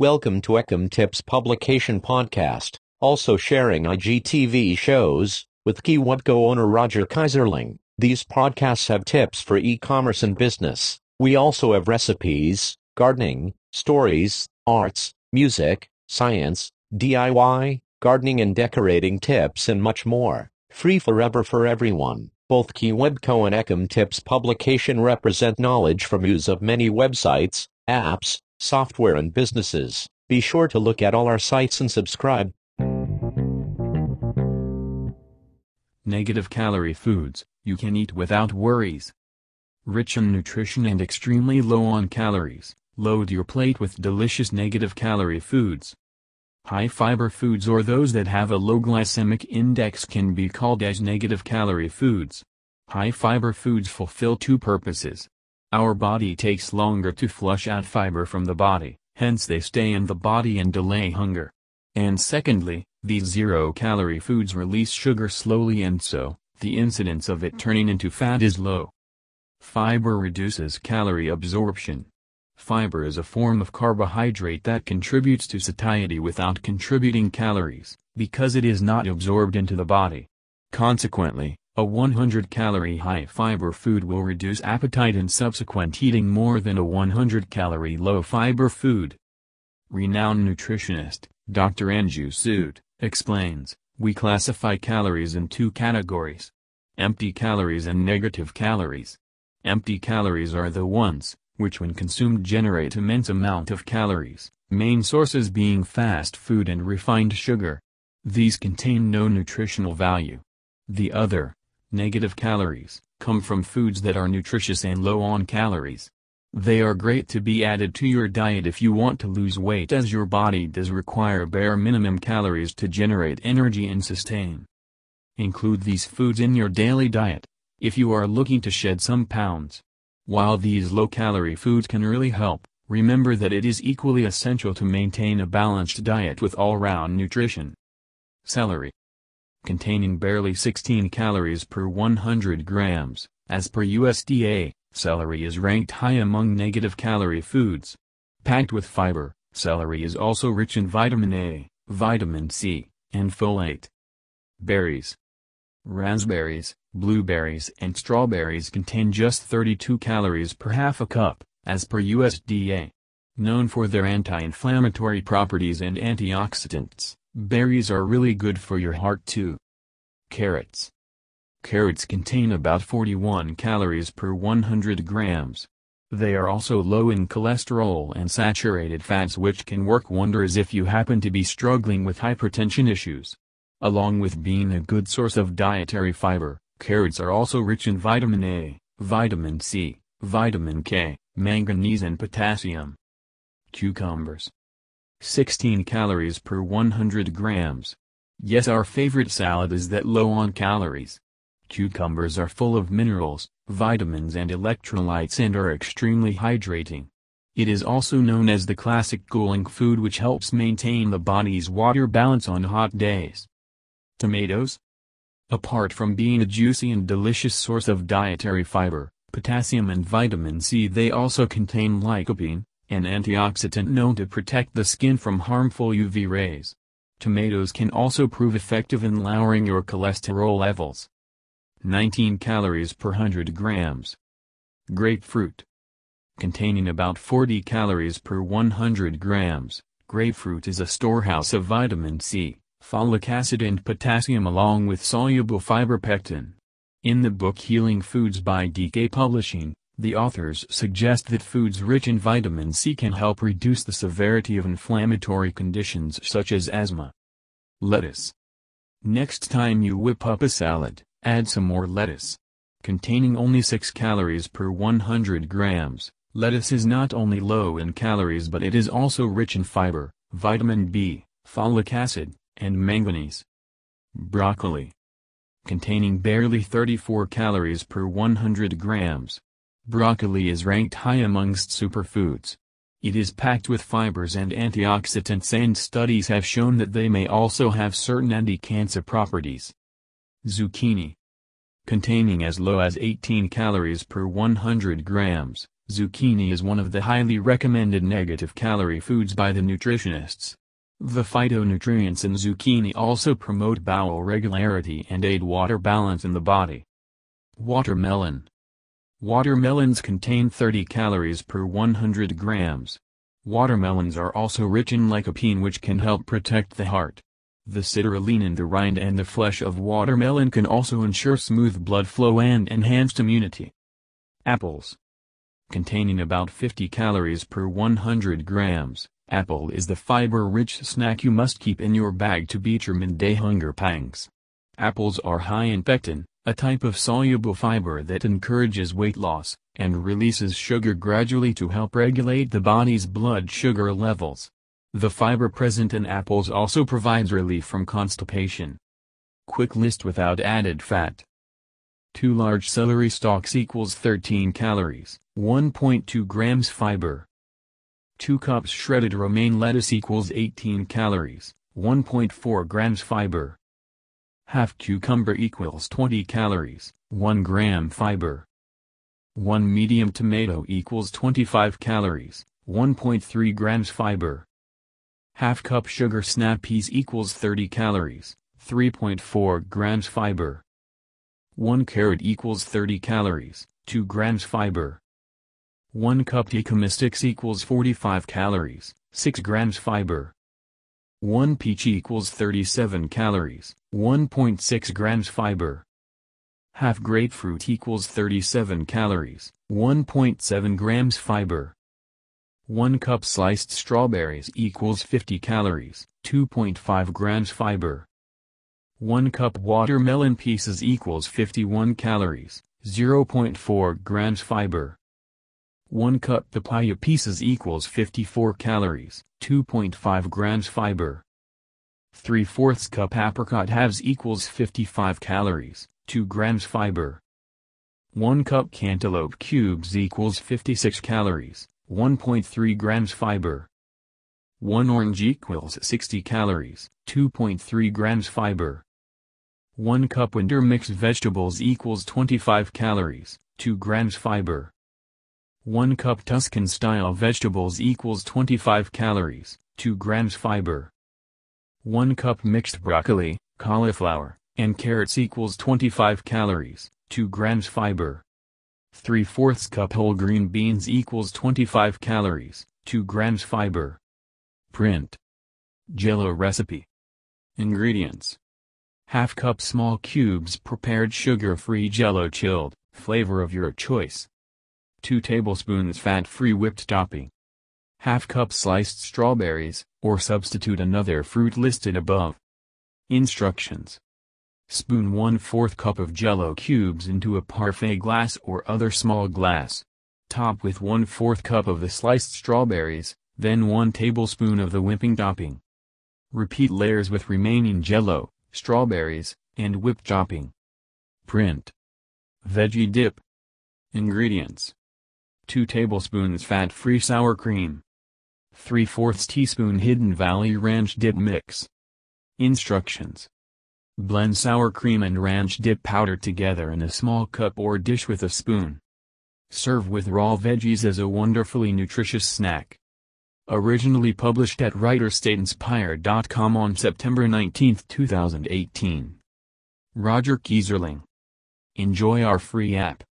Welcome to Ecom Tips Publication Podcast, also sharing IGTV shows with KeyWebCo owner Roger Keyserling. These podcasts have tips for e-commerce and business. We also have recipes, gardening, stories, arts, music, science, DIY, gardening and decorating tips and much more. Free forever for everyone. Both KeyWebCo and Ecom Tips publication represent knowledge from use of many websites, apps, software and businesses. Be sure to look at all our sites and subscribe. Negative calorie foods, you can eat without worries. Rich in nutrition and extremely low on calories, load your plate with delicious negative calorie foods. High fiber foods or those that have a low glycemic index can be called as negative calorie foods. High fiber foods fulfill two purposes. Our body takes longer to flush out fiber from the body, hence they stay in the body and delay hunger. And secondly, these zero-calorie foods release sugar slowly and so, the incidence of it turning into fat is low. Fiber reduces calorie absorption, Fiber is a form of carbohydrate that contributes to satiety without contributing calories, because it is not absorbed into the body. Consequently, a 100-calorie high-fiber food will reduce appetite in subsequent eating more than a 100-calorie low-fiber food. Renowned nutritionist, Dr. Anju Sood, explains, we classify calories in two categories. Empty calories and negative calories. Empty calories are the ones, which when consumed generate immense amount of calories, main sources being fast food and refined sugar. These contain no nutritional value. The other, negative calories, come from foods that are nutritious and low on calories. They are great to be added to your diet if you want to lose weight as your body does require bare minimum calories to generate energy and sustain. Include these foods in your daily diet, if you are looking to shed some pounds. While these low-calorie foods can really help, remember that it is equally essential to maintain a balanced diet with all-round nutrition. Celery. Containing barely 16 calories per 100 grams, as per USDA, celery is ranked high among negative calorie foods. Packed with fiber, celery is also rich in vitamin A, vitamin C, and folate. Berries. Raspberries, blueberries and strawberries contain just 32 calories per half a cup, as per USDA. Known for their anti-inflammatory properties and antioxidants, berries are really good for your heart too. Carrots. Carrots contain about 41 calories per 100 grams. They are also low in cholesterol and saturated fats which can work wonders if you happen to be struggling with hypertension issues. Along with being a good source of dietary fiber, carrots are also rich in vitamin A, vitamin C, vitamin K, manganese and potassium. Cucumbers. 16 calories per 100 grams. Yes our favorite salad is that low on calories. Cucumbers are full of minerals, vitamins and electrolytes and are extremely hydrating. It is also known as the classic cooling food which helps maintain the body's water balance on hot days. Tomatoes? Apart from being a juicy and delicious source of dietary fiber, potassium and vitamin C they also contain lycopene, an antioxidant known to protect the skin from harmful UV rays. Tomatoes can also prove effective in lowering your cholesterol levels. 19 calories per 100 grams. Grapefruit. Containing about 40 calories per 100 grams, grapefruit is a storehouse of vitamin C, folic acid and potassium along with soluble fiber pectin. In the book Healing Foods by DK Publishing, the authors suggest that foods rich in vitamin C can help reduce the severity of inflammatory conditions such as asthma. Lettuce. Next time you whip up a salad, add some more lettuce. Containing only 6 calories per 100 grams, lettuce is not only low in calories but it is also rich in fiber, vitamin B, folic acid, and manganese. Broccoli. Containing barely 34 calories per 100 grams. Broccoli is ranked high amongst superfoods. It is packed with fibers and antioxidants and studies have shown that they may also have certain anti-cancer properties. Zucchini. Containing as low as 18 calories per 100 grams, Zucchini is one of the highly recommended negative calorie foods by the nutritionists. The phytonutrients in zucchini also promote bowel regularity and aid water balance in the body. Watermelon Watermelons contain 30 calories per 100 grams. Watermelons are also rich in lycopene which can help protect the heart. The citrulline in the rind and the flesh of watermelon can also ensure smooth blood flow and enhanced immunity. Apples. Containing about 50 calories per 100 grams, apple is the fiber-rich snack you must keep in your bag to beat your midday hunger pangs. Apples are high in pectin, a type of soluble fiber that encourages weight loss, and releases sugar gradually to help regulate the body's blood sugar levels. The fiber present in apples also provides relief from constipation. Quick list without added fat. 2 large celery stalks equals 13 calories, 1.2 grams fiber. 2 cups shredded romaine lettuce equals 18 calories, 1.4 grams fiber. Half cucumber equals 20 calories, 1 gram fiber. 1 medium tomato equals 25 calories, 1.3 grams fiber. Half cup sugar snap peas equals 30 calories, 3.4 grams fiber. 1 carrot equals 30 calories, 2 grams fiber. 1 cup jicama sticks equals 45 calories, 6 grams fiber. 1 peach equals 37 calories, 1.6 grams fiber. Half grapefruit equals 37 calories, 1.7 grams fiber. 1 cup sliced strawberries equals 50 calories, 2.5 grams fiber. 1 cup watermelon pieces equals 51 calories, 0.4 grams fiber. 1 cup papaya pieces equals 54 calories, 2.5 grams fiber. 3 fourths cup apricot halves equals 55 calories, 2 grams fiber. 1 cup cantaloupe cubes equals 56 calories, 1.3 grams fiber. 1 orange equals 60 calories, 2.3 grams fiber. 1 cup winter mixed vegetables equals 25 calories, 2 grams fiber. 1 cup Tuscan style vegetables equals 25 calories, 2 grams fiber. 1 cup mixed broccoli, cauliflower, and carrots equals 25 calories, 2 grams fiber. 3 fourths cup whole green beans equals 25 calories, 2 grams fiber. Print. Jello recipe. Ingredients. Half cup small cubes prepared sugar-free jello chilled, flavor of your choice. 2 tablespoons fat-free whipped topping. Half cup sliced strawberries, or substitute another fruit listed above. Instructions. Spoon 1 4th cup of jello cubes into a parfait glass or other small glass. Top with 1 4th cup of the sliced strawberries, then 1 tablespoon of the whipping topping. Repeat layers with remaining jello, strawberries, and whipped topping. Print. Veggie dip. Ingredients. 2 tablespoons fat-free sour cream. 3 fourths teaspoon Hidden Valley Ranch dip mix. Instructions. Blend sour cream and ranch dip powder together in a small cup or dish with a spoon. Serve with raw veggies as a wonderfully nutritious snack. Originally published at WriterStateInspired.com on September 19, 2018. Roger Keyserling. Enjoy our free app.